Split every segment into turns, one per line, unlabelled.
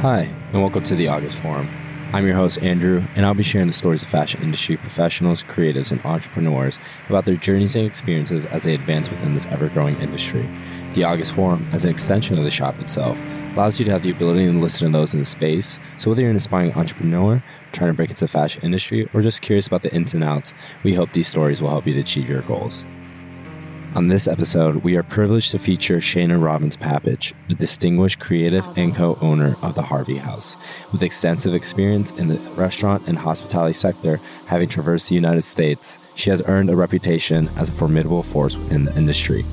Hi, and welcome to the August Forum. I'm your host, Andrew, and I'll be sharing the stories of fashion industry professionals, creatives, and entrepreneurs about their journeys and experiences as they advance within this ever growing industry. The August Forum, as an extension of the shop itself, allows you to have the ability to listen to those in the space. So, whether you're an aspiring entrepreneur, trying to break into the fashion industry, or just curious about the ins and outs, we hope these stories will help you to achieve your goals. On this episode, we are privileged to feature Shaina Robbins Papach, a distinguished creative and co owner of the Harvey House. With extensive experience in the restaurant and hospitality sector, having traversed the United States, she has earned a reputation as a formidable force within the industry.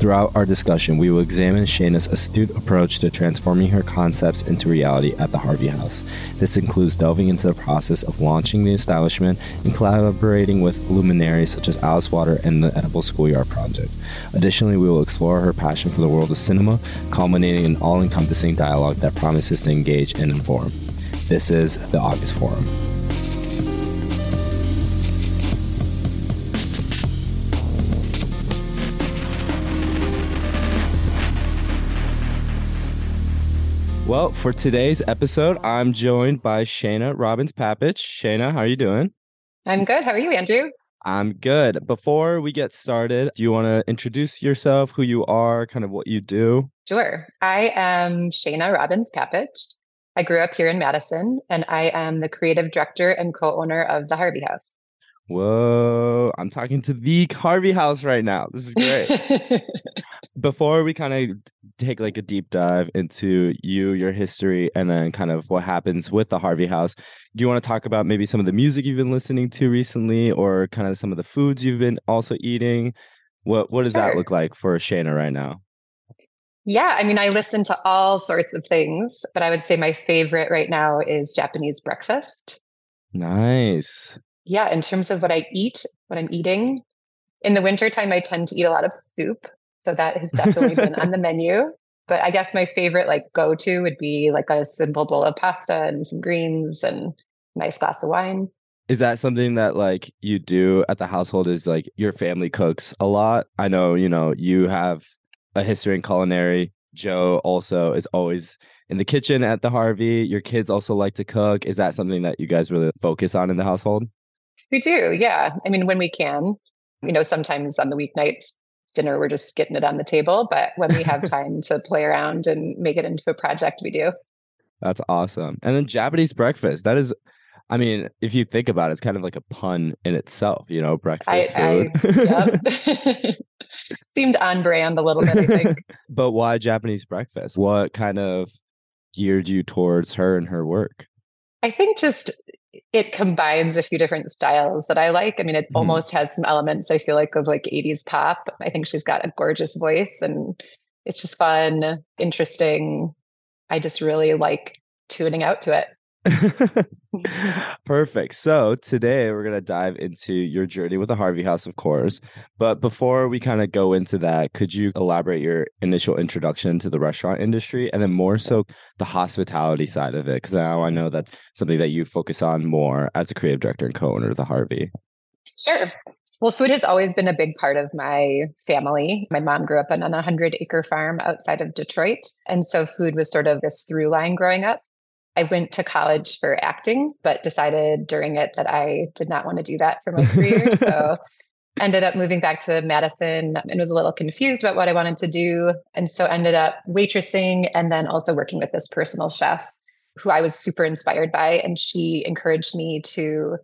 Throughout our discussion, we will examine Shaina's astute approach to transforming her concepts into reality at the Harvey House. This includes delving into the process of launching the establishment and collaborating with luminaries such as Alice Water and the Edible Schoolyard Project. Additionally, we will explore her passion for the world of cinema, culminating in an all encompassing dialogue that promises to engage and inform. This is the August Forum. Well, for today's episode, I'm joined by Shaina Robbins Papach. Shaina, how are you doing?
I'm good. How are you, Andrew?
I'm good. Before we get started, do you want to introduce yourself, who you are, kind of what you do?
Sure. I am Shaina Robbins Papach. I grew up here in Madison, and I am the creative director and co owner of the Harvey House.
Whoa, I'm talking to the Harvey House right now. This is great. Before we kind of take like a deep dive into you, your history, and then kind of what happens with the Harvey House, do you want to talk about maybe some of the music you've been listening to recently, or kind of some of the foods you've been also eating? What What does
Sure.
that look like for Shaina right now?
yeah, I mean, I listen to all sorts of things, but I would say my favorite right now is Japanese breakfast.
Nice.
Yeah, in terms of what I eat, what I'm eating, in the wintertime, I tend to eat a lot of soup. So that has definitely been on the menu. But I guess my favorite like go to would be like a simple bowl of pasta and some greens and a nice glass of wine.
Is that something that like you do at the household? Is like your family cooks a lot? I know, you know, you have a history in culinary. Joe also is always in the kitchen at the Harvey. Your kids also like to cook. Is that something that you guys really focus on in the household?
We do, yeah. I mean, when we can, you know, sometimes on the weeknights, dinner, we're just getting it on the table. But when we have time to play around and make it into a project, we do.
That's awesome. And then Japanese breakfast. That is, I mean, if you think about it, it's kind of like a pun in itself, you know, breakfast
I,
food.
I yep. seemed on brand a little bit, I think.
but why Japanese breakfast? What kind of geared you towards her and her work?
I think just it combines a few different styles that I like. I mean, it
Mhm.
almost has some elements I feel like of like 80s pop. I think she's got a gorgeous voice and it's just fun, interesting. I just really like tuning out to it.
Perfect. So today we're gonna dive into your journey with the Harvey House, of course. But before we kind of go into that, could you elaborate your initial introduction to the restaurant industry and then more so the hospitality side of it? Because now I know that's something that you focus on more as a creative director and co-owner of the Harvey.
Sure. Well, food has always been a big part of my family. My mom grew up on a 100 acre farm outside of Detroit. And so food was sort of this through line growing up. I went to college for acting, but decided during it that I did not want to do that for my career. so ended up moving back to Madison and was a little confused about what I wanted to do. And so ended up waitressing and then also working with this personal chef who I was super inspired by. And she encouraged me to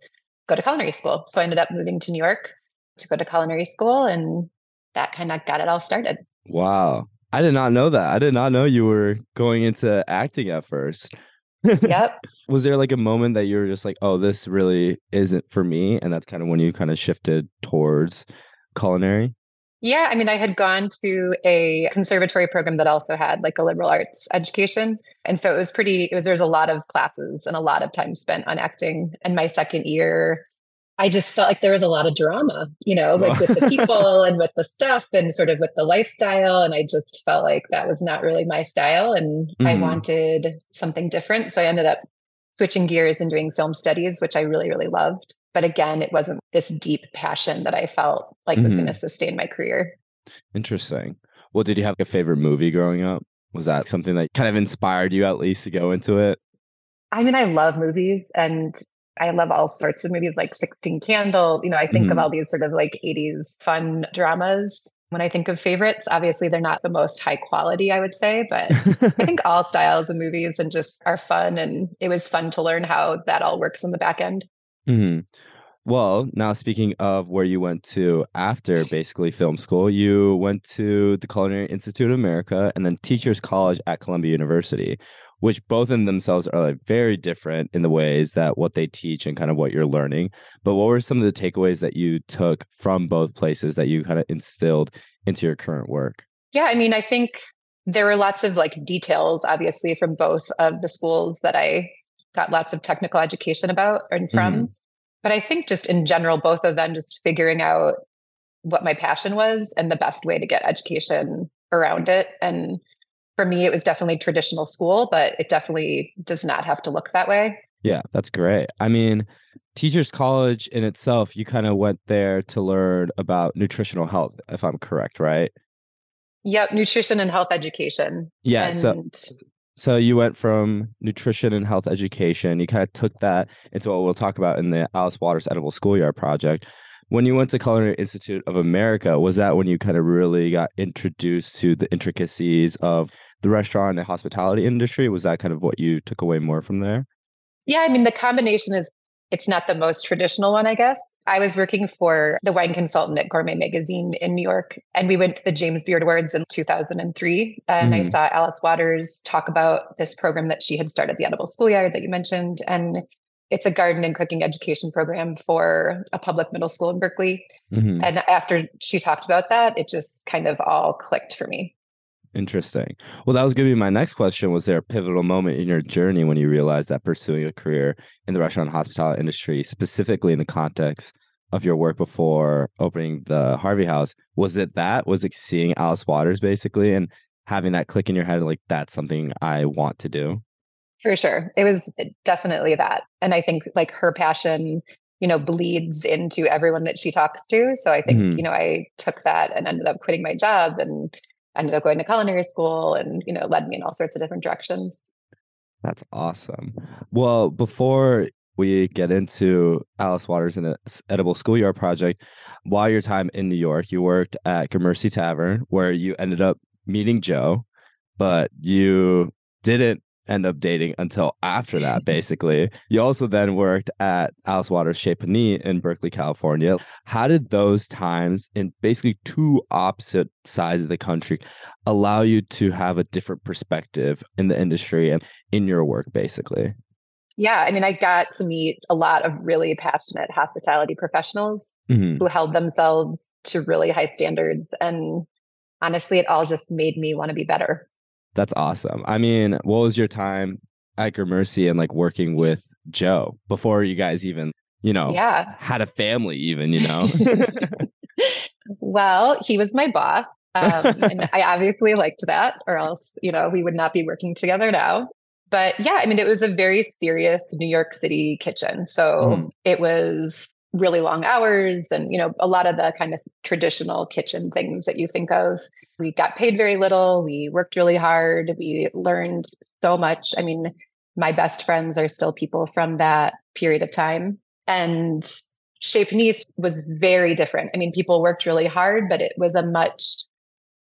go to culinary school. So I ended up moving to New York to go to culinary school and that kind of got it all started.
Wow. I did not know that. I did not know you were going into acting at first.
Yep.
Was there like a moment that you were just like, oh, this really isn't for me? And that's kind of when you kind of shifted towards culinary?
Yeah, I mean, I had gone to a conservatory program that also had like a liberal arts education. And so it was pretty, it was, there was a lot of classes and a lot of time spent on acting. And my second year, I just felt like there was a lot of drama, you know, like with the people and with the stuff and sort of with the lifestyle. And I just felt like that was not really my style. And I
Mhm.
wanted something different. So I ended up switching gears and doing film studies, which I really, really loved. But again, it wasn't this deep passion that I felt like was
Mhm.
going to sustain my career.
Interesting. Well, did you have a favorite movie growing up? Was that something that kind of inspired you at least to go into it?
I mean, I love movies and I love all sorts of movies like 16 Candle. You know, I think mm-hmm. of all these sort of like 80s fun dramas. When I think of favorites, obviously they're not the most high quality, I would say, but I think all styles of movies and just are fun. And it was fun to learn how that all works in the back end.
Mm-hmm. Well, now speaking of where you went to after basically film school, you went to the Culinary Institute of America and then Teachers College at Columbia University, which both in themselves are like very different in the ways that what they teach and kind of what you're learning. But what were some of the takeaways that you took from both places that you kind of instilled into your current work?
Yeah, I mean, I think there were lots of like details, obviously, from both of the schools that I got lots of technical education about and from. Mm-hmm. But I think just in general, both of them just figuring out what my passion was and the best way to get education around it. And for me, it was definitely traditional school, but it definitely does not have to look that way.
Yeah, that's great. I mean, Teachers College in itself, you kind of went there to learn about nutritional health, if I'm correct, right?
Yep, nutrition and health education.
Yeah, and... so so you went from nutrition and health education. You kind of took that into what we'll talk about in the Alice Waters Edible Schoolyard project. When you went to Culinary Institute of America, was that when you kind of really got introduced to the intricacies of the restaurant and hospitality industry? Was that kind of what you took away more from there?
Yeah, I mean, the combination is it's not the most traditional one, I guess. I was working for the wine consultant at Gourmet Magazine in New York, and we went to the James Beard Awards in 2003. And mm-hmm. I saw Alice Waters talk about this program that she had started, the Edible Schoolyard that you mentioned. And it's a garden and cooking education program for a public middle school in Berkeley. Mm-hmm. And after she talked about that, it just kind of all clicked for me.
Interesting. Well, that was going to be my next question. Was there a pivotal moment in your journey when you realized that pursuing a career in the restaurant and hospitality industry, specifically in the context of your work before opening the Harvey House, was it that? Was it seeing Alice Waters basically and having that click in your head, like, that's something I want to do?
For sure. It was definitely that. And I think like her passion, you know, bleeds into everyone that she talks to. So I think, mm-hmm. you know, I took that and ended up quitting my job and ended up going to culinary school and, you know, led me in all sorts of different directions.
That's awesome. Well, before we get into Alice Waters and the Edible Schoolyard Project, while your time in New York, you worked at Gramercy Tavern where you ended up meeting Joe, but you didn't end up dating until after that, basically. You also then worked at Alice Waters Chez Panisse in Berkeley, California. How did those times in basically two opposite sides of the country allow you to have a different perspective in the industry and in your work, basically?
Yeah, I mean, I got to meet a lot of really passionate hospitality professionals mm-hmm. who held themselves to really high standards. And honestly, it all just made me want to be better.
That's awesome. I mean, what was your time at Gramercy and like working with Joe before you guys even, you know,
yeah.
had a family even, you know?
well, he was my boss. Um, and I obviously liked that, or else, you know, we would not be working together now. But yeah, I mean, it was a very serious New York City kitchen. So mm. it was really long hours and you know a lot of the kind of traditional kitchen things that you think of. We got paid very little. We worked really hard. We learned so much. I mean my best friends are still people from that period of time. And Chez Panisse was very different. I mean people worked really hard but it was a much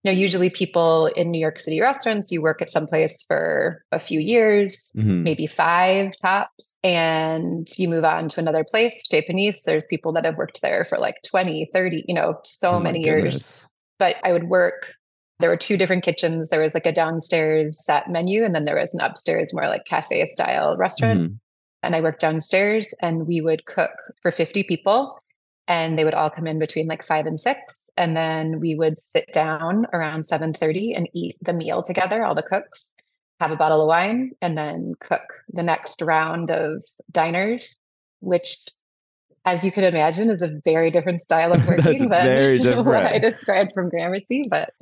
know, usually people in New York City restaurants, you work at some place for a few years, mm-hmm. maybe five tops, and you move on to another place. Panisse, there's people that have worked there for like 20, 30, you know, so oh many goodness. years. But I would work, there were two different kitchens. There was like a downstairs set menu, and then there was an upstairs, more like cafe style restaurant. Mm-hmm. And I worked downstairs, and we would cook for 50 people and they would all come in between like five and six and then we would sit down around 7.30 and eat the meal together all the cooks have a bottle of wine and then cook the next round of diners which as you can imagine is a very different style of working than what i described from gramercy but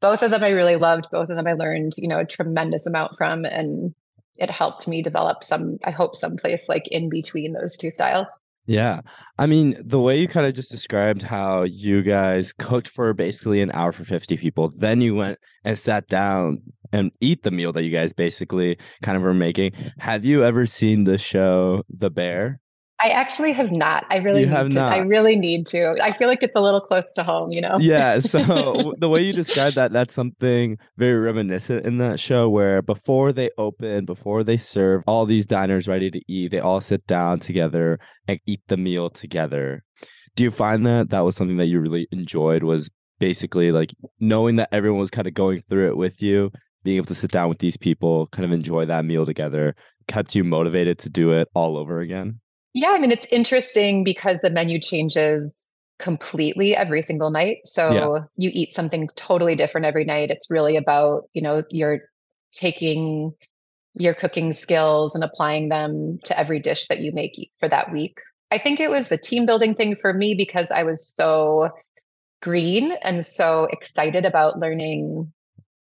both of them i really loved both of them i learned you know a tremendous amount from and it helped me develop some i hope some place like in between those two styles
Yeah. I mean, the way you kind of just described how you guys cooked for basically an hour for 50 people, then you went and sat down and eat the meal that you guys basically kind of were making. Have you ever seen the show The Bear?
I actually have not. I really
You
need
have
to.
not.
I really need to. I feel like it's a little close to home, you know?
Yeah, so the way you described that, that's something very reminiscent in that show where before they open, before they serve all these diners ready to eat, they all sit down together and eat the meal together. Do you find that that was something that you really enjoyed was basically like knowing that everyone was kind of going through it with you, being able to sit down with these people, kind of enjoy that meal together, kept you motivated to do it all over again?
Yeah, I mean, it's interesting because the menu changes completely every single night. So
Yeah.
you eat something totally different every night. It's really about, you know, you're taking your cooking skills and applying them to every dish that you make for that week. I think it was a team building thing for me because I was so green and so excited about learning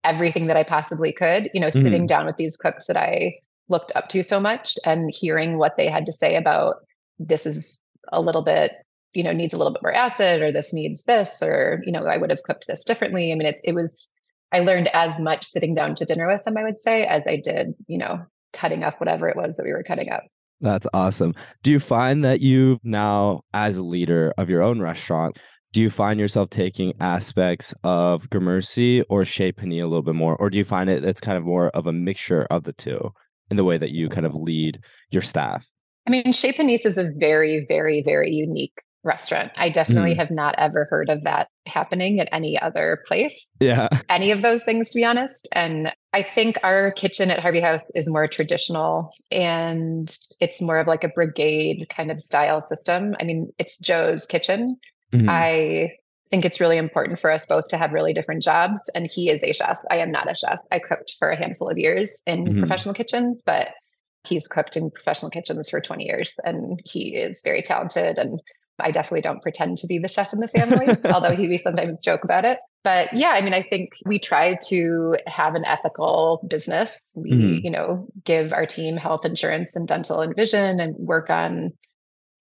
everything that I possibly could, you know, sitting
Mhm.
down with these cooks that I looked up to so much and hearing what they had to say about this is a little bit, you know, needs a little bit more acid or this needs this or, you know, I would have cooked this differently. I mean, it, it was, I learned as much sitting down to dinner with them, I would say, as I did, you know, cutting up whatever it was that we were cutting up.
That's awesome. Do you find that you now, as a leader of your own restaurant, do you find yourself taking aspects of Gramercy or Chez Panisse a little bit more? Or do you find it it's kind of more of a mixture of the two in the way that you kind of lead your staff?
I mean, Chez Panisse is a very, very, very unique restaurant. I definitely
Mhm.
have not ever heard of that happening at any other place.
Yeah.
any of those things, to be honest. And I think our kitchen at Harvey House is more traditional and it's more of like a brigade kind of style system. I mean, it's Joe's kitchen.
Mhm.
I think it's really important for us both to have really different jobs. And he is a chef. I am not a chef. I cooked for a handful of years in
Mhm.
professional kitchens, but he's cooked in professional kitchens for 20 years and he is very talented and I definitely don't pretend to be the chef in the family, although he we sometimes joke about it. But yeah, I mean, I think we try to have an ethical business. We,
Mhm.
you know, give our team health insurance and dental and vision and work on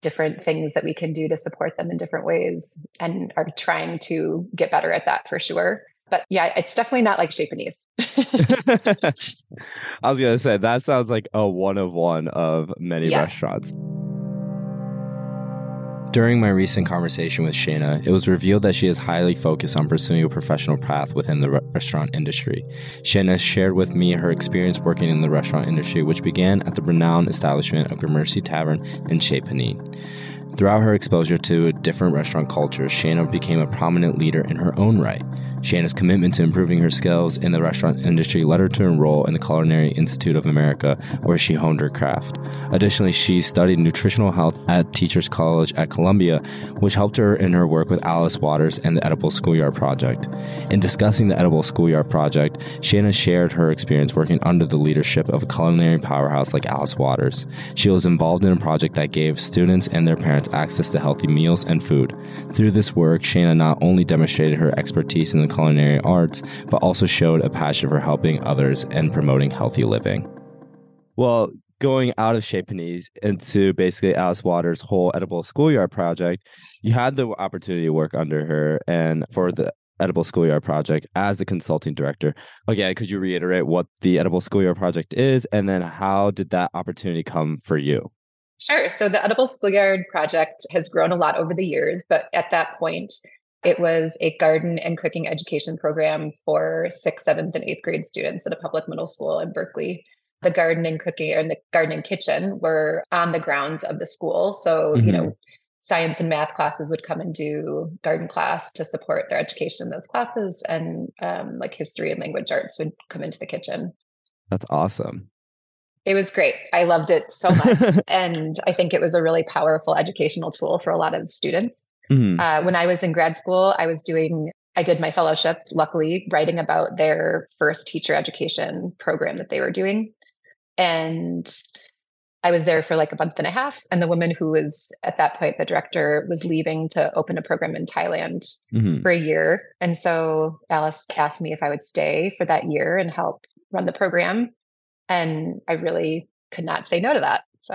different things that we can do to support them in different ways and are trying to get better at that for sure. But yeah, it's definitely not like Panisse.
I was gonna say that sounds like a one of one of many
Yeah.
restaurants. During my recent conversation with Shaina, it was revealed that she is highly focused on pursuing a professional path within the re- restaurant industry. Shaina shared with me her experience working in the restaurant industry, which began at the renowned establishment of Gramercy Tavern in Chez. Throughout her exposure to different restaurant cultures, Shaina became a prominent leader in her own right. Shaina's commitment to improving her skills in the restaurant industry led her to enroll in the Culinary Institute of America, where she honed her craft. Additionally, she studied nutritional health at Teachers College at Columbia, which helped her in her work with Alice Waters and the Edible Schoolyard Project. In discussing the Edible Schoolyard Project, Shaina shared her experience working under the leadership of a culinary powerhouse like Alice Waters. She was involved in a project that gave students and their parents access to healthy meals and food. Through this work, Shaina not only demonstrated her expertise in the culinary arts, but also showed a passion for helping others and promoting healthy living. Well, going out of Chez Panisse into basically Alice Waters' whole Edible Schoolyard project, you had the opportunity to work under her and for the Edible Schoolyard project as the consulting director. Again, could you reiterate what the Edible Schoolyard project is and then how did that opportunity come for you?
Sure. So the Edible Schoolyard project has grown a lot over the years, but at that point, it was a garden and cooking education program for sixth, seventh, and eighth grade students at a public middle school in Berkeley. The garden and cooking and the garden and kitchen were on the grounds of the school. So, you know, science and math classes would come and do garden class to support their education in those classes, and um, like history and language arts would come into the kitchen.
That's awesome.
It was great. I loved it so much. and I think it was a really powerful educational tool for a lot of students.
Mhm.
Uh, when I was in grad school, I was doing, I did my fellowship, luckily, writing about their first teacher education program that they were doing. And I was there for like a month and a half. And the woman who was at that point the director was leaving to open a program in Thailand
Mhm.
for a year. And so Alice asked me if I would stay for that year and help run the program. And I really could not say no to that. So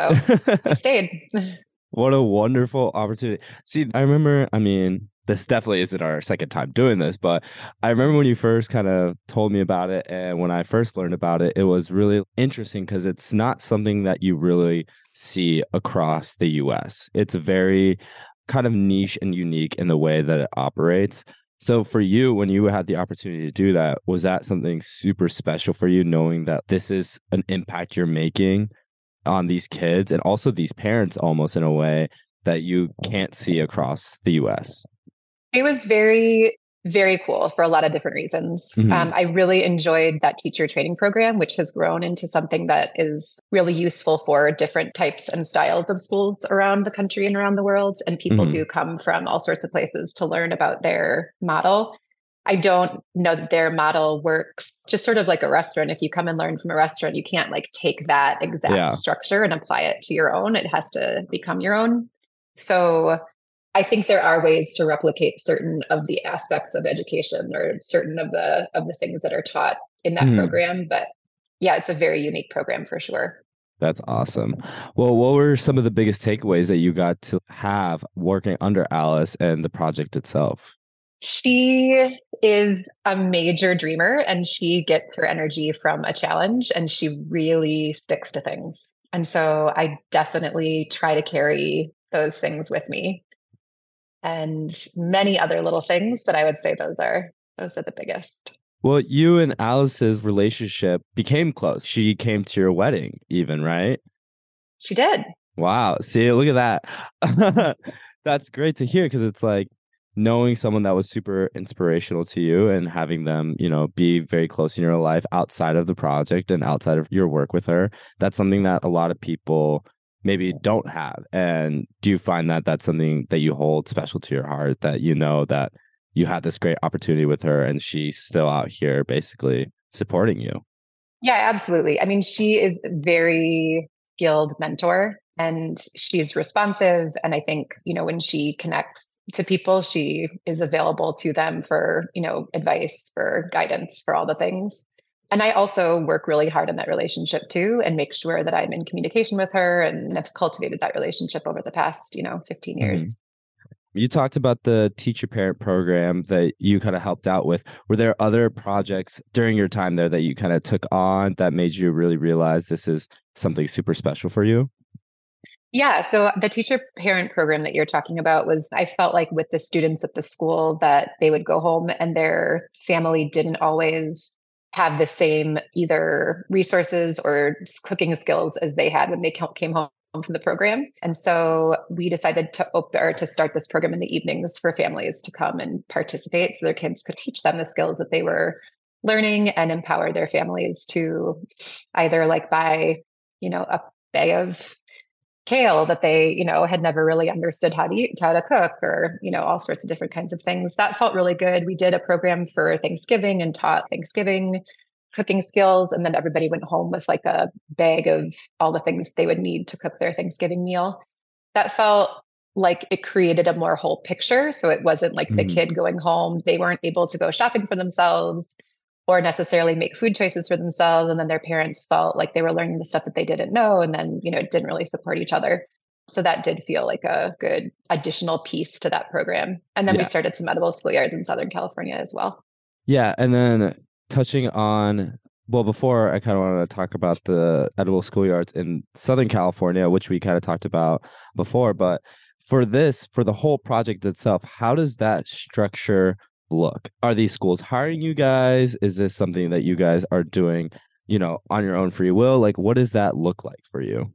I stayed.
what a wonderful opportunity. See, I remember, I mean, this definitely isn't our second time doing this, but I remember when you first kind of told me about it. And when I first learned about it, it was really interesting because it's not something that you really see across the US. It's very kind of niche and unique in the way that it operates. So for you, when you had the opportunity to do that, was that something super special for you, knowing that this is an impact you're making on these kids and also these parents almost in a way that you can't see across the US?
It was very, very cool for a lot of different reasons. Mm-hmm. Um, I really enjoyed that teacher training program, which has grown into something that is really useful for different types and styles of schools around the country and around the world. And people mm-hmm. do come from all sorts of places to learn about their model. I don't know that their model works just sort of like a restaurant. If you come and learn from a restaurant, you can't like take that exact yeah. structure and apply it to your own. It has to become your own. So I think there are ways to replicate certain of the aspects of education or certain of the of the things that are taught in that mm. program. But yeah, it's a very unique program for sure.
That's awesome. Well, what were some of the biggest takeaways that you got to have working under Alice and the project itself?
She is a major dreamer and she gets her energy from a challenge and she really sticks to things. And so I definitely try to carry those things with me and many other little things, but I would say those are those are the biggest.
Well, you and Alice's relationship became close. She came to your wedding, even, right?
She did.
Wow. See, look at that. That's great to hear because it's like knowing someone that was super inspirational to you and having them, you know, be very close in your life outside of the project and outside of your work with her. That's something that a lot of people maybe don't have. And do you find that that's something that you hold special to your heart that you know that you had this great opportunity with her and she's still out here basically supporting you?
Yeah absolutely. I mean she is very skilled mentor and she's responsive and i think you know when she connects to people she is available to them for you know advice for guidance for all the things and I also work really hard in that relationship too and make sure that I'm in communication with her and have cultivated that relationship over the past, you know, 15 years. Mm-hmm.
You talked about the teacher parent program that you kind of helped out with. Were there other projects during your time there that you kind of took on that made you really realize this is something super special for you?
Yeah, so the teacher parent program that you're talking about was I felt like with the students at the school that they would go home and their family didn't always have the same either resources or cooking skills as they had when they came home from the program. And so we decided to open or to start this program in the evenings for families to come and participate so their kids could teach them the skills that they were learning and empower their families to either like buy, you know, a bag of kale that they you know had never really understood how to eat how to cook or you know all sorts of different kinds of things. That felt really good. We did a program for thanksgiving and taught thanksgiving cooking skills and then everybody went home with like a bag of all the things they would need to cook their thanksgiving meal. That felt like it created a more whole picture so it wasn't like mm. the kid going home they weren't able to go shopping for themselves or necessarily make food choices for themselves and then their parents felt like they were learning the stuff that they didn't know and then you know it didn't really support each other. So that did feel like a good additional piece to that program. And then yeah. we started some edible schoolyards in southern california as well.
Yeah and then touching on well before i kind of wanted to talk about the edible schoolyards in southern california which we kind of talked about before but for this for the whole project itself how does that structure look? Are these schools hiring you guys? Is this something that you guys are doing, you know, on your own free will? Like, what does that look like for you?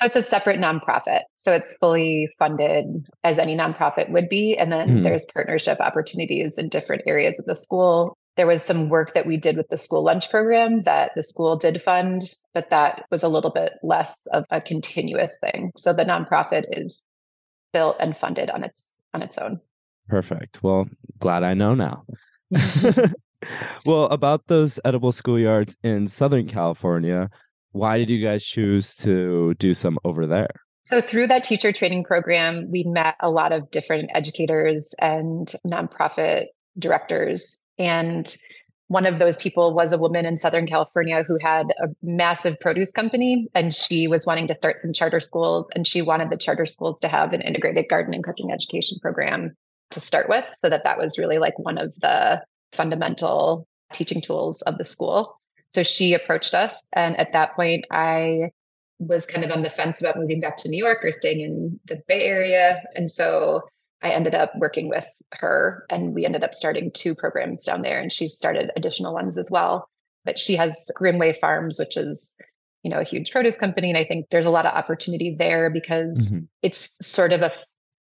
So It's a separate nonprofit. So it's fully funded as any nonprofit would be. And then mm-hmm. there's partnership opportunities in different areas of the school. There was some work that we did with the school lunch program that the school did fund, but that was a little bit less of a continuous thing. So the nonprofit is built and funded on its on its own.
Perfect. Well, glad I know now. Well, about those edible schoolyards in Southern California, why did you guys choose to do some over there?
So, through that teacher training program, we met a lot of different educators and nonprofit directors. And one of those people was a woman in Southern California who had a massive produce company and she was wanting to start some charter schools and she wanted the charter schools to have an integrated garden and cooking education program to start with so that that was really like one of the fundamental teaching tools of the school. So she approached us and at that point I was kind of on the fence about moving back to New York or staying in the Bay Area and so I ended up working with her and we ended up starting two programs down there and she started additional ones as well. But she has Grimmway Farms, which is, you know, a huge produce company. And I think there's a lot of opportunity there because mm-hmm. it's sort of a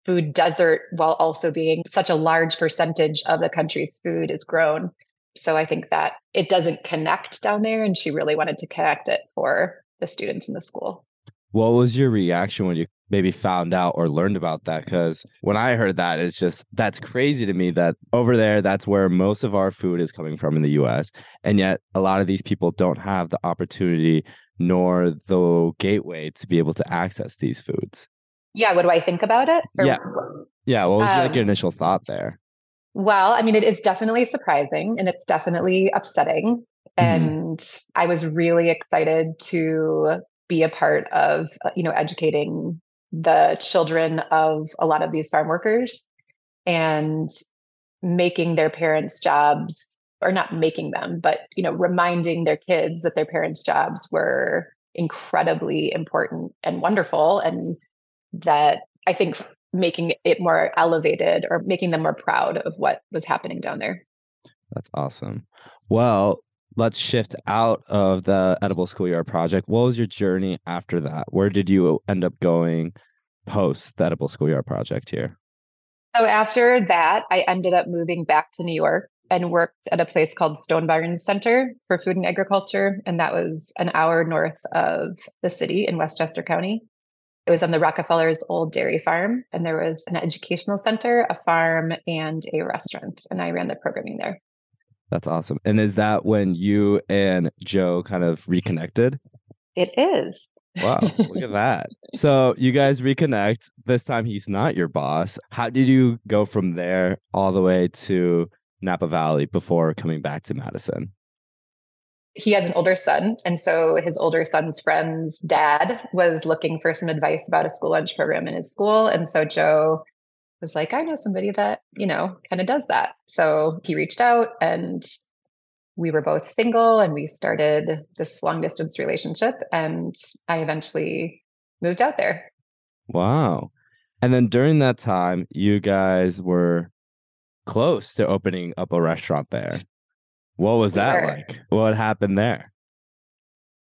food desert while also being such a large percentage of the country's food is grown. So I think that it doesn't connect down there. And she really wanted to connect it for the students in the school.
What was your reaction when you maybe found out or learned about that because when i heard that it's just that's crazy to me that over there that's where most of our food is coming from in the us and yet a lot of these people don't have the opportunity nor the gateway to be able to access these foods
yeah what do i think about it?
Or, yeah. Yeah what was um, like your um, initial thought there?
Well i mean it is definitely surprising and it's definitely upsetting mm-hmm. and i was really excited to be a part of uh, you know educating the children of a lot of these farm workers and making their parents' jobs or not making them, but you know, reminding their kids that their parents' jobs were incredibly important and wonderful and that I think making it more elevated or making them more proud of what was happening down there.
That's awesome. Well, let's shift out of the edible schoolyard project. What was your journey after that? Where did you end up going post the edible schoolyard project here?
So after that, I ended up moving back to New York and worked at a place called Stone Barns Center for Food and Agriculture. And that was an hour north of the city in Westchester County. It was on the Rockefeller's old dairy farm, and there was an educational center, a farm, and a restaurant. And I ran the programming there.
That's awesome. And is that when you and Joe kind of reconnected?
It is.
Wow, look at that. So you guys reconnect. This time he's not your boss. How did you go from there all the way to Napa Valley before coming back to Madison?
He has an older son. And so his older son's friend's dad was looking for some advice about a school lunch program in his school. And so Joe was like, I know somebody that, you know, kind of does that. So he reached out and we were both single and we started this long distance relationship. And I eventually moved out there.
Wow. And then during that time, you guys were close to opening up a restaurant there. What was that like? What happened there?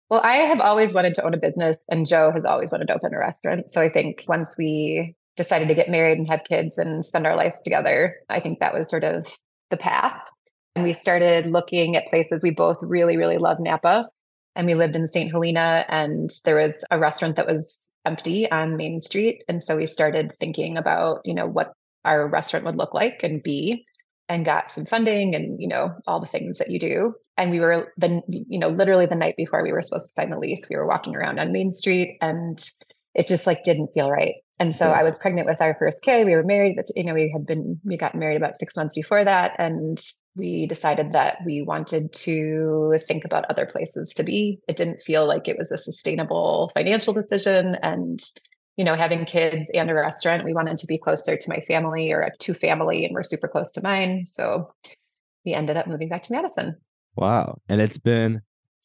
Well, I have always wanted to own a business, and Joe has always wanted to open a restaurant. So I think once we decided to get married and have kids and spend our lives together, I think that was sort of the path. And we started looking at places we both really, really love Napa. And we lived in St. Helena, and there was a restaurant that was empty on Main Street. And so we started thinking about, you know, what our restaurant would look like and be and got some funding and you know all the things that you do. And we were then you know literally the night before we were supposed to sign the lease we were walking around on main street and it just like didn't feel right. And so yeah. i was pregnant with our first kid we were married but you know we had been we got married about six months before that and we decided that we wanted to think about other places to be. It didn't feel like it was a sustainable financial decision and you know having kids and a restaurant we wanted to be closer to my family or to family and we're super close to mine so we ended up moving back to madison
wow and it's been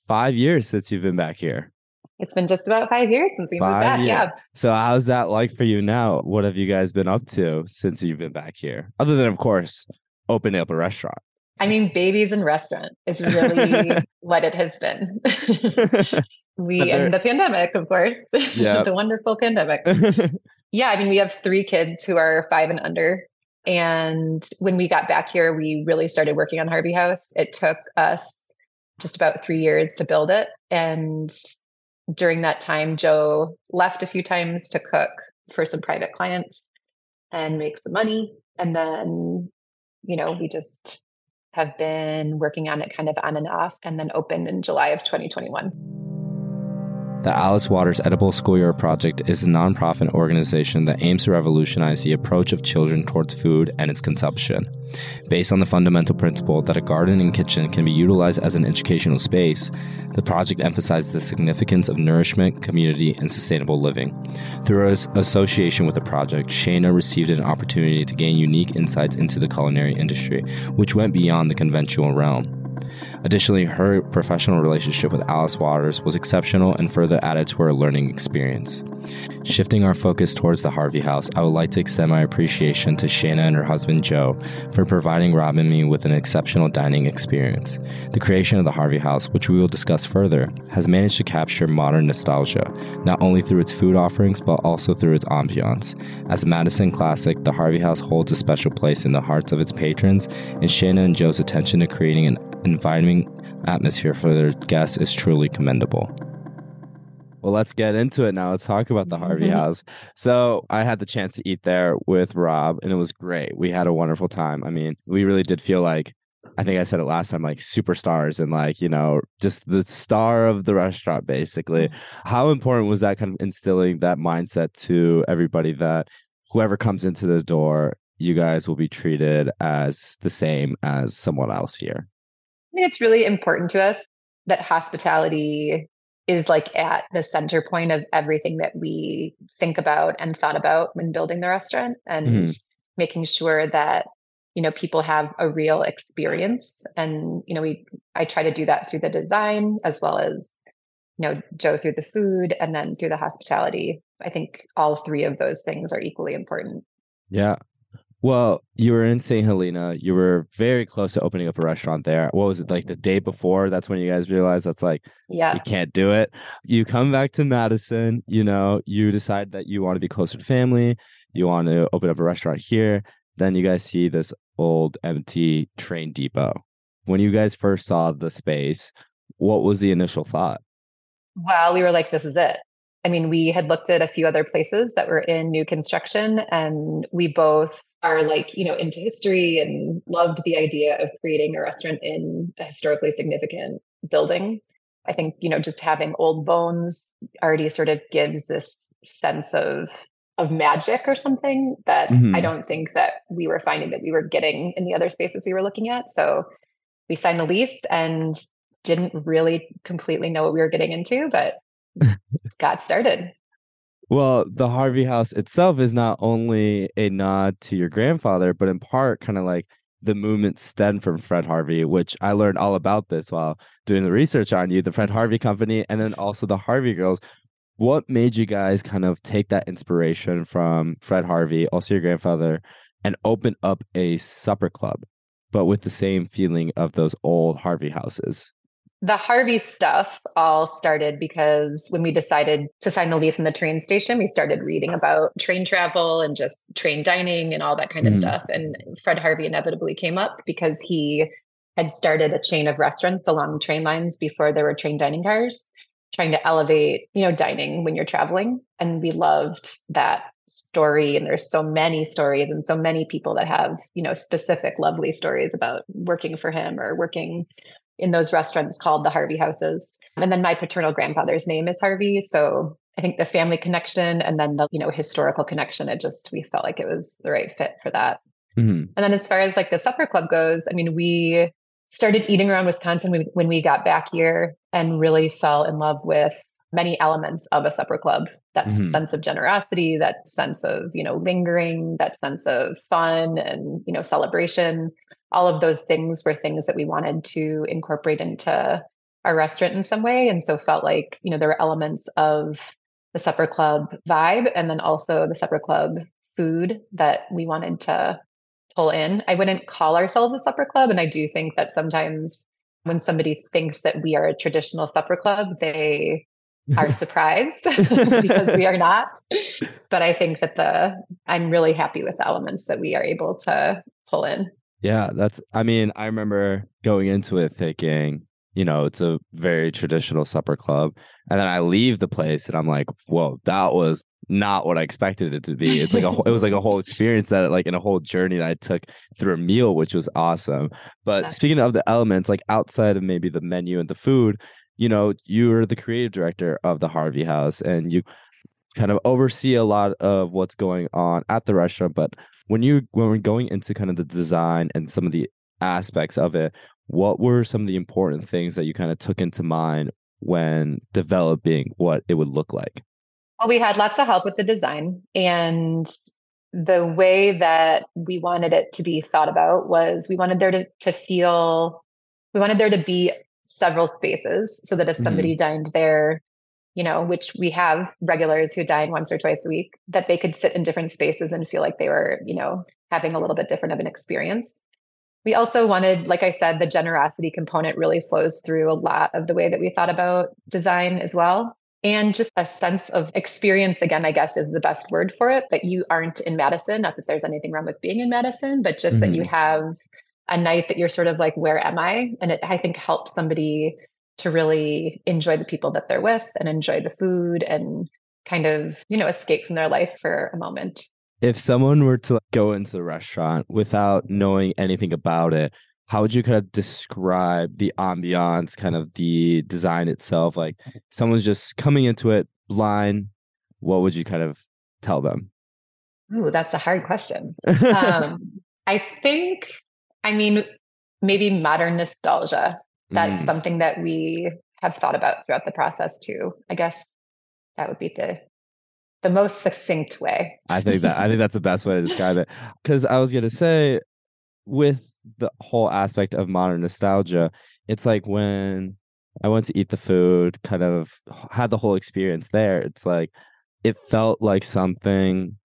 five years since you've been back here
it's been just about five years since we five moved back. Years. Yeah.
So how's that like for you now? What have you guys been up to since you've been back here? Other than, of course, opening up a restaurant.
I mean, babies and restaurant is really what it has been. we and the pandemic, of course. Yeah. the wonderful pandemic. yeah, I mean, we have three kids who are five and under. And when we got back here, we really started working on Harvey House. It took us just about three years to build it. And during that time, Joe left a few times to cook for some private clients and make some money. And then, you know, we just have been working on it kind of on and off and then opened in July of 2021.
The Alice Waters Edible Schoolyard Project is a nonprofit organization that aims to revolutionize the approach of children towards food and its consumption. Based on the fundamental principle that a garden and kitchen can be utilized as an educational space, the project emphasizes the significance of nourishment, community, and sustainable living. Through its association with the project, Shaina received an opportunity to gain unique insights into the culinary industry, which went beyond the conventional realm. Additionally, her professional relationship with Alice Waters was exceptional and further added to her learning experience. Shifting our focus towards the Harvey House, I would like to extend my appreciation to Shaina and her husband Joe for providing Rob and me with an exceptional dining experience. The creation of the Harvey House, which we will discuss further, has managed to capture modern nostalgia, not only through its food offerings but also through its ambiance. As a Madison classic, the Harvey House holds a special place in the hearts of its patrons, and Shaina and Joe's attention to creating an inviting atmosphere for their guests is truly commendable. Well, let's get into it now. Let's talk about the Harvey mm-hmm. House. So, I had the chance to eat there with Rob, and it was great. We had a wonderful time. I mean, we really did feel like, I think I said it last time, like superstars and like, you know, just the star of the restaurant, basically. Mm-hmm. How important was that kind of instilling that mindset to everybody that whoever comes into the door, you guys will be treated as the same as someone else here?
I mean, it's really important to us that hospitality is like at the center point of everything that we think about and thought about when building the restaurant and mm-hmm. making sure that you know people have a real experience. And you know we i try to do that through the design as well as you know joe through the food and then through the hospitality. I think all three of those things are equally important.
Yeah well, you were in St. Helena. You were very close to opening up a restaurant there. What was it like the day before? That's when you guys realized that's like, yeah, you can't do it. You come back to Madison, you know, you decide that you want to be closer to family. You want to open up a restaurant here. Then you guys see this old empty train depot. When you guys first saw the space, what was the initial thought?
Well, we were like, this is it. I mean, we had looked at a few other places that were in new construction, and we both are like, you know, into history and loved the idea of creating a restaurant in a historically significant building. I think, you know, just having old bones already sort of gives this sense of of magic or something that mm-hmm. I don't think that we were finding that we were getting in the other spaces we were looking at. So we signed the lease and didn't really completely know what we were getting into, but got started.
Well, the Harvey House itself is not only a nod to your grandfather, but in part kind of like the movement stemmed from Fred Harvey, which I learned all about this while doing the research on you, the Fred Harvey Company, and then also the Harvey Girls. What made you guys kind of take that inspiration from Fred Harvey, also your grandfather, and open up a supper club, but with the same feeling of those old Harvey houses?
The Harvey stuff all started because when we decided to sign the lease in the train station, we started reading about train travel and just train dining and all that kind of mm-hmm. stuff. And Fred Harvey inevitably came up because he had started a chain of restaurants along train lines before there were train dining cars, trying to elevate, you know, dining when you're traveling. And we loved that story and there's so many stories and so many people that have you know specific lovely stories about working for him or working in those restaurants called the Harvey houses. And then my paternal grandfather's name is Harvey. So I think the family connection and then the, you know, historical connection, it just, we felt like it was the right fit for that. Mm-hmm. And then as far as like the supper club goes, I mean, we started eating around Wisconsin when we got back here and really fell in love with many elements of a supper club that mm-hmm. sense of generosity that sense of you know lingering that sense of fun and you know celebration all of those things were things that we wanted to incorporate into our restaurant in some way. And so felt like you know there were elements of the supper club vibe and then also the supper club food that we wanted to pull in. I wouldn't call ourselves a supper club and i do think that sometimes when somebody thinks that we are a traditional supper club they are surprised because we are not. But i think that the i'm really happy with the elements that we are able to pull in
yeah, that's, I mean, I remember going into it thinking, you know, it's a very traditional supper club. And then I leave the place and I'm like, whoa, that was not what I expected it to be. It's like a, it was like a whole experience that, like, in a whole journey that I took through a meal, which was awesome. But speaking of the elements, like outside of maybe the menu and the food, you know, you're the creative director of the Harvey House and you kind of oversee a lot of what's going on at the restaurant. But when you when we're going into kind of the design and some of the aspects of it, what were some of the important things that you kind of took into mind when developing what it would look like?
Well, we had lots of help with the design and the way that we wanted it to be thought about was we wanted there to, to feel we wanted there to be several spaces so that if mm-hmm. somebody mm. dined there you know which we have regulars who dine once or twice a week that they could sit in different spaces and feel like they were you know having a little bit different of an experience we also wanted like i said the generosity component really flows through a lot of the way that we thought about design as well and just a sense of experience again i guess is the best word for it but you aren't in madison not that there's anything wrong with being in madison but just mm-hmm. that you mm-hmm. have a night that you're sort of like where am i and it i think helps somebody to really enjoy the people that they're with and enjoy the food and kind of you know escape from their life for a moment
if someone were to go into the restaurant without knowing anything about it how would you kind of describe the ambiance, kind of the design itself? Like someone's just coming into it blind, what would you kind of tell them?
Ooh, that's a hard question. um, I think, I mean, maybe modern nostalgia. That's mm. something that we have thought about throughout the process too. I guess that would be the the most succinct way.
I think that I think that's the best way to describe it. Because I was gonna say, with the whole aspect of modern nostalgia. It's like when I went to eat the food, kind of had the whole experience there. It's like it felt like something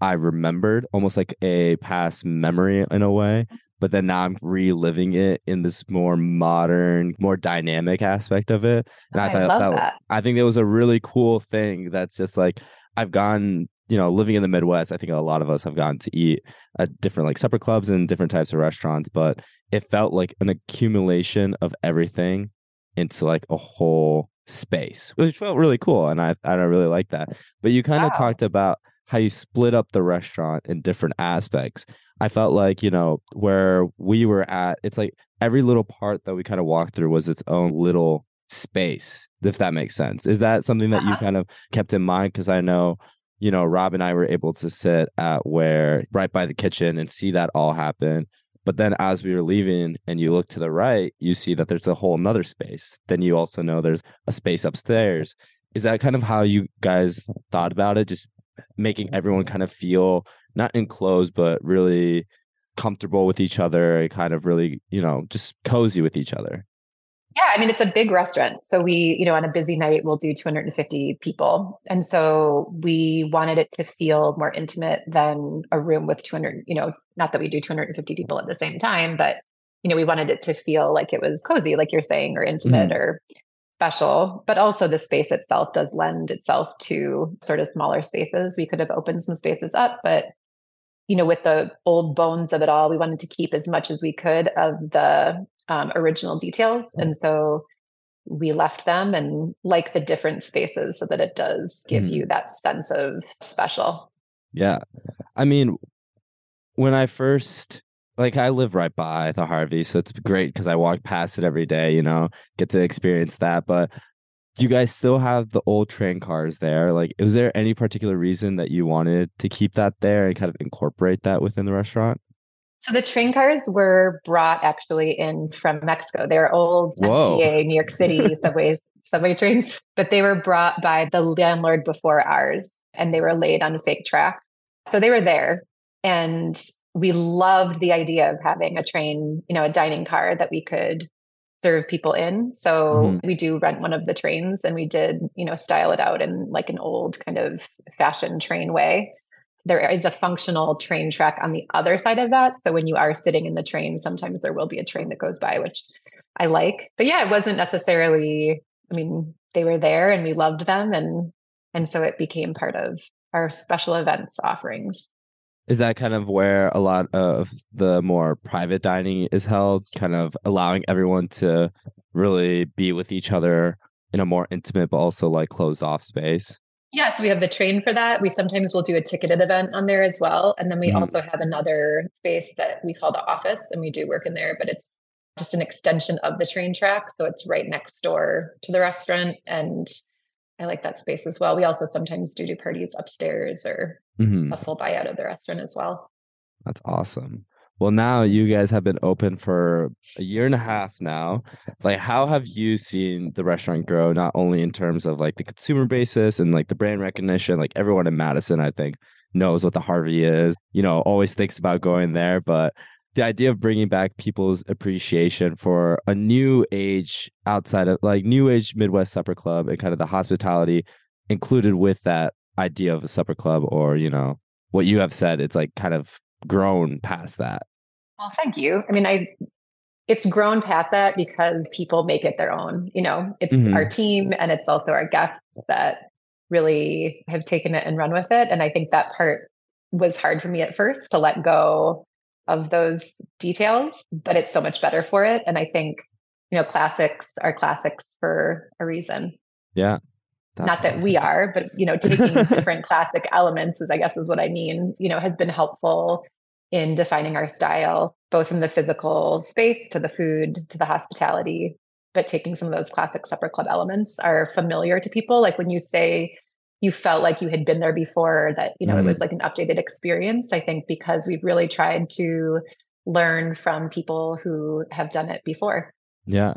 I remembered, almost like a past memory in a way. But then now I'm reliving it in this more modern, more dynamic aspect of it.
And I, I thought that, that
I think that was a really cool thing that's just like I've gone you know, living in the Midwest, I think a lot of us have gone to eat at different like supper clubs and different types of restaurants, but it felt like an accumulation of everything into like a whole space, which felt really cool. And I I really like that. But you kind of wow. talked about how you split up the restaurant in different aspects. I felt like, you know, where we were at, it's like every little part that we kind of walked through was its own little space, if that makes sense. Is that something that you uh-huh. kind of kept in mind? Because I know you know, Rob and I were able to sit at where right by the kitchen and see that all happen. But then as we were leaving and you look to the right, you see that there's a whole nother space. Then you also know there's a space upstairs. Is that kind of how you guys thought about it? Just making everyone kind of feel not enclosed, but really comfortable with each other, kind of really, you know, just cozy with each other.
Yeah, I mean, it's a big restaurant. So we, you know, on a busy night, we'll do 250 people. And so we wanted it to feel more intimate than a room with 200, you know, not that we do 250 people at the same time, but, you know, we wanted it to feel like it was cozy, like you're saying, or intimate mm-hmm. or special. But also the space itself does lend itself to sort of smaller spaces. We could have opened some spaces up, but you know, with the old bones of it all, we wanted to keep as much as we could of the um, original details. And so we left them and like the different spaces so that it does give mm. you that sense of special.
Yeah. I mean, when I first like I live right by the Harvey, so it's great because I walk past it every day, you know, get to experience that. But you guys still have the old train cars there? Like, is there any particular reason that you wanted to keep that there and kind of incorporate that within the restaurant?
So the train cars were brought actually in from Mexico. They're old Whoa. MTA New York City subways, subway trains, but they were brought by the landlord before ours and they were laid on a fake track. So they were there and we loved the idea of having a train, you know, a dining car that we could serve people in. So mm-hmm. we do rent one of the trains and we did, you know, style it out in like an old kind of fashion train way there is a functional train track on the other side of that. So when you are sitting in the train, sometimes there will be a train that goes by, which I like. But yeah, it wasn't necessarily, I mean, they were there and we loved them and and so it became part of our special events offerings.
Is that kind of where a lot of the more private dining is held, kind of allowing everyone to really be with each other in a more intimate but also like closed off space?
Yeah, so we have the train for that. We sometimes will do a ticketed event on there as well. And then we mm-hmm. also have another space that we call the office and we do work in there, but it's just an extension of the train track. So it's right next door to the restaurant. And I like that space as well. We also sometimes do do parties upstairs or mm-hmm. a full buyout of the restaurant as well.
That's awesome. Well, now you guys have been open for a year and a half now. Like, how have you seen the restaurant grow, not only in terms of like the consumer basis and like the brand recognition? Like, everyone in Madison, I think, knows what the Harvey is, you know, always thinks about going there. But the idea of bringing back people's appreciation for a new age outside of like new age Midwest supper club and kind of the hospitality included with that idea of a supper club or, you know, what you have said, it's like kind of grown past that.
Well, thank you. I mean, I it's grown past that because people make it their own. You know, it's mm-hmm. our team and it's also our guests that really have taken it and run with it. And I think that part was hard for me at first to let go of those details, but it's so much better for it. And I think, you know, classics are classics for a reason.
Yeah.
Not that awesome. we are, but you know, taking different classic elements is I guess is what I mean, you know, has been helpful in defining our style, both from the physical space to the food to the hospitality. But taking some of those classic supper club elements are familiar to people. Like when you say you felt like you had been there before, that, you know, mm. it was mm-hmm. like an updated experience. I think because we've really tried to learn from people who have done it before.
Yeah.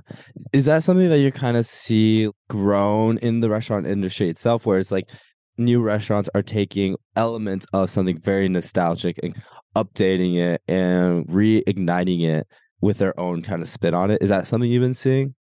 Is that something that you kind of see grown in the restaurant industry itself, where it's like new restaurants are taking elements of something very nostalgic and updating it and reigniting it with their own kind of spin on it. Is that something you've been seeing?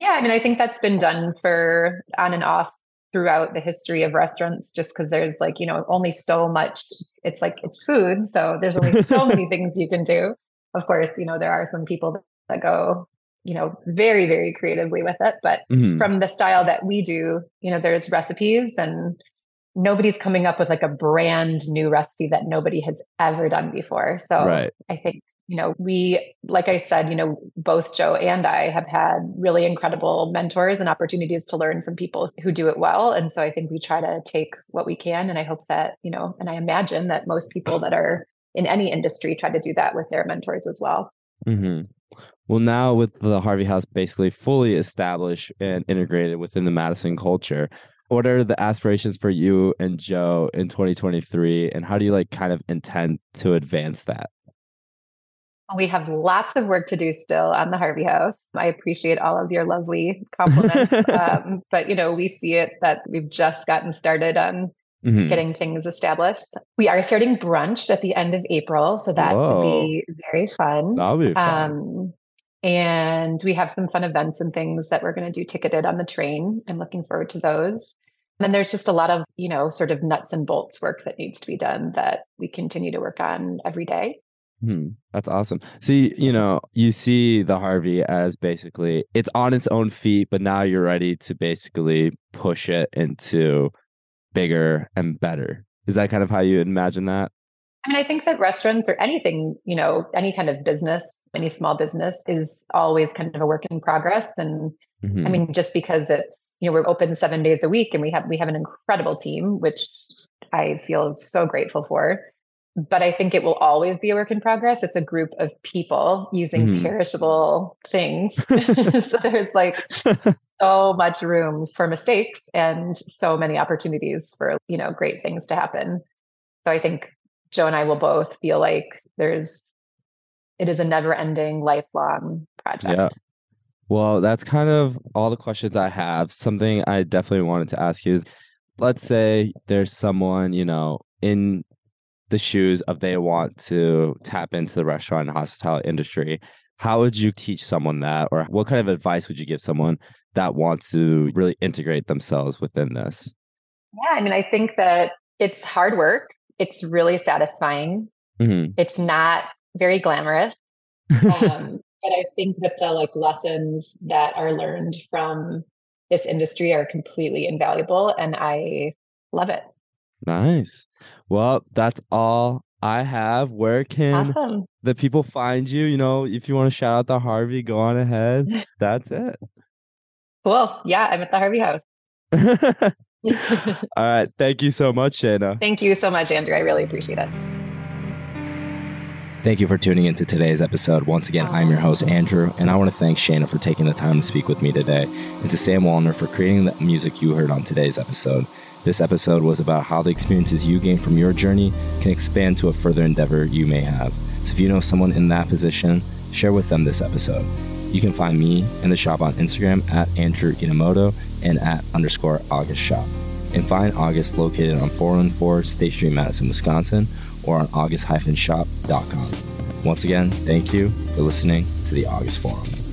Yeah, I mean, I think that's been done for on and off throughout the history of restaurants just because there's like you know only so much it's, it's, like it's food so there's only so many things you can do of course you know there are some people that go you know very very creatively with it but mm-hmm. from the style that we do you know there's recipes and nobody's coming up with like a brand new recipe that nobody has ever done before. So right. I think, you know, we, like I said, you know, both Joe and I have had really incredible mentors and opportunities to learn from people who do it well. And so I think we try to take what we can. And I hope that, you know, and I imagine that most people that are in any industry try to do that with their mentors as well.
Mm-hmm. Well, now with the Harvey House basically fully established and integrated within the Madison culture, what are the aspirations for you and Joe in 2023 and how do you like kind of intend to advance that?
We have lots of work to do still on the Harvey House. I appreciate all of your lovely compliments. um, but, you know, we see it that we've just gotten started on mm-hmm. getting things established. We are starting brunch at the end of April. So that will be very fun.
That'll be fun. Um,
and we have some fun events and things that we're going to do ticketed on the train. I'm looking forward to those. And then there's just a lot of, you know, sort of nuts and bolts work that needs to be done that we continue to work on every day.
Hmm, that's awesome. So, you, you know, you see the Harvey as basically it's on its own feet, but now you're ready to basically push it into bigger and better. Is that kind of how you imagine that?
I mean, I think that restaurants or anything, you know, any kind of business, any small business is always kind of a work in progress. And mm-hmm. I mean, just because it's, you know, we're open seven days a week and we have we have an incredible team, which I feel so grateful for. But I think it will always be a work in progress. It's a group of people using mm-hmm. perishable things. so there's like so much room for mistakes and so many opportunities for, you know, great things to happen. So I think Joe and I will both feel like there's it is a never ending lifelong project. Yeah.
Well, that's kind of all the questions I have. Something I definitely wanted to ask you is let's say there's someone, you know, in the shoes of they want to tap into the restaurant and hospitality industry. How would you teach someone that or what kind of advice would you give someone that wants to really integrate themselves within this?
Yeah, I mean, I think that it's hard work it's really satisfying. Mm-hmm. It's not very glamorous. Um, but I think that the like lessons that are learned from this industry are completely invaluable and I love it.
Nice. Well, that's all I have. Where can awesome. the people find you? You know, if you want to shout out the Harvey, go on ahead. That's it.
Cool. Yeah, I'm at the Harvey house.
All right. Thank you so much, Shaina.
Thank you so much, Andrew. I really appreciate it.
Thank you for tuning into today's episode. Once again, I'm your host, Andrew, and I want to thank Shaina for taking the time to speak with me today, and to Sam Wallner for creating the music you heard on today's episode. This episode was about how the experiences you gain from your journey can expand to a further endeavor you may have. So if you know someone in that position, share with them this episode. You can find me in the shop on Instagram at Andrew Inamoto and at underscore August Shop. And find August located on 414 State Street, Madison, Wisconsin, or on august-shop.com. Once again, thank you for listening to the August Forum.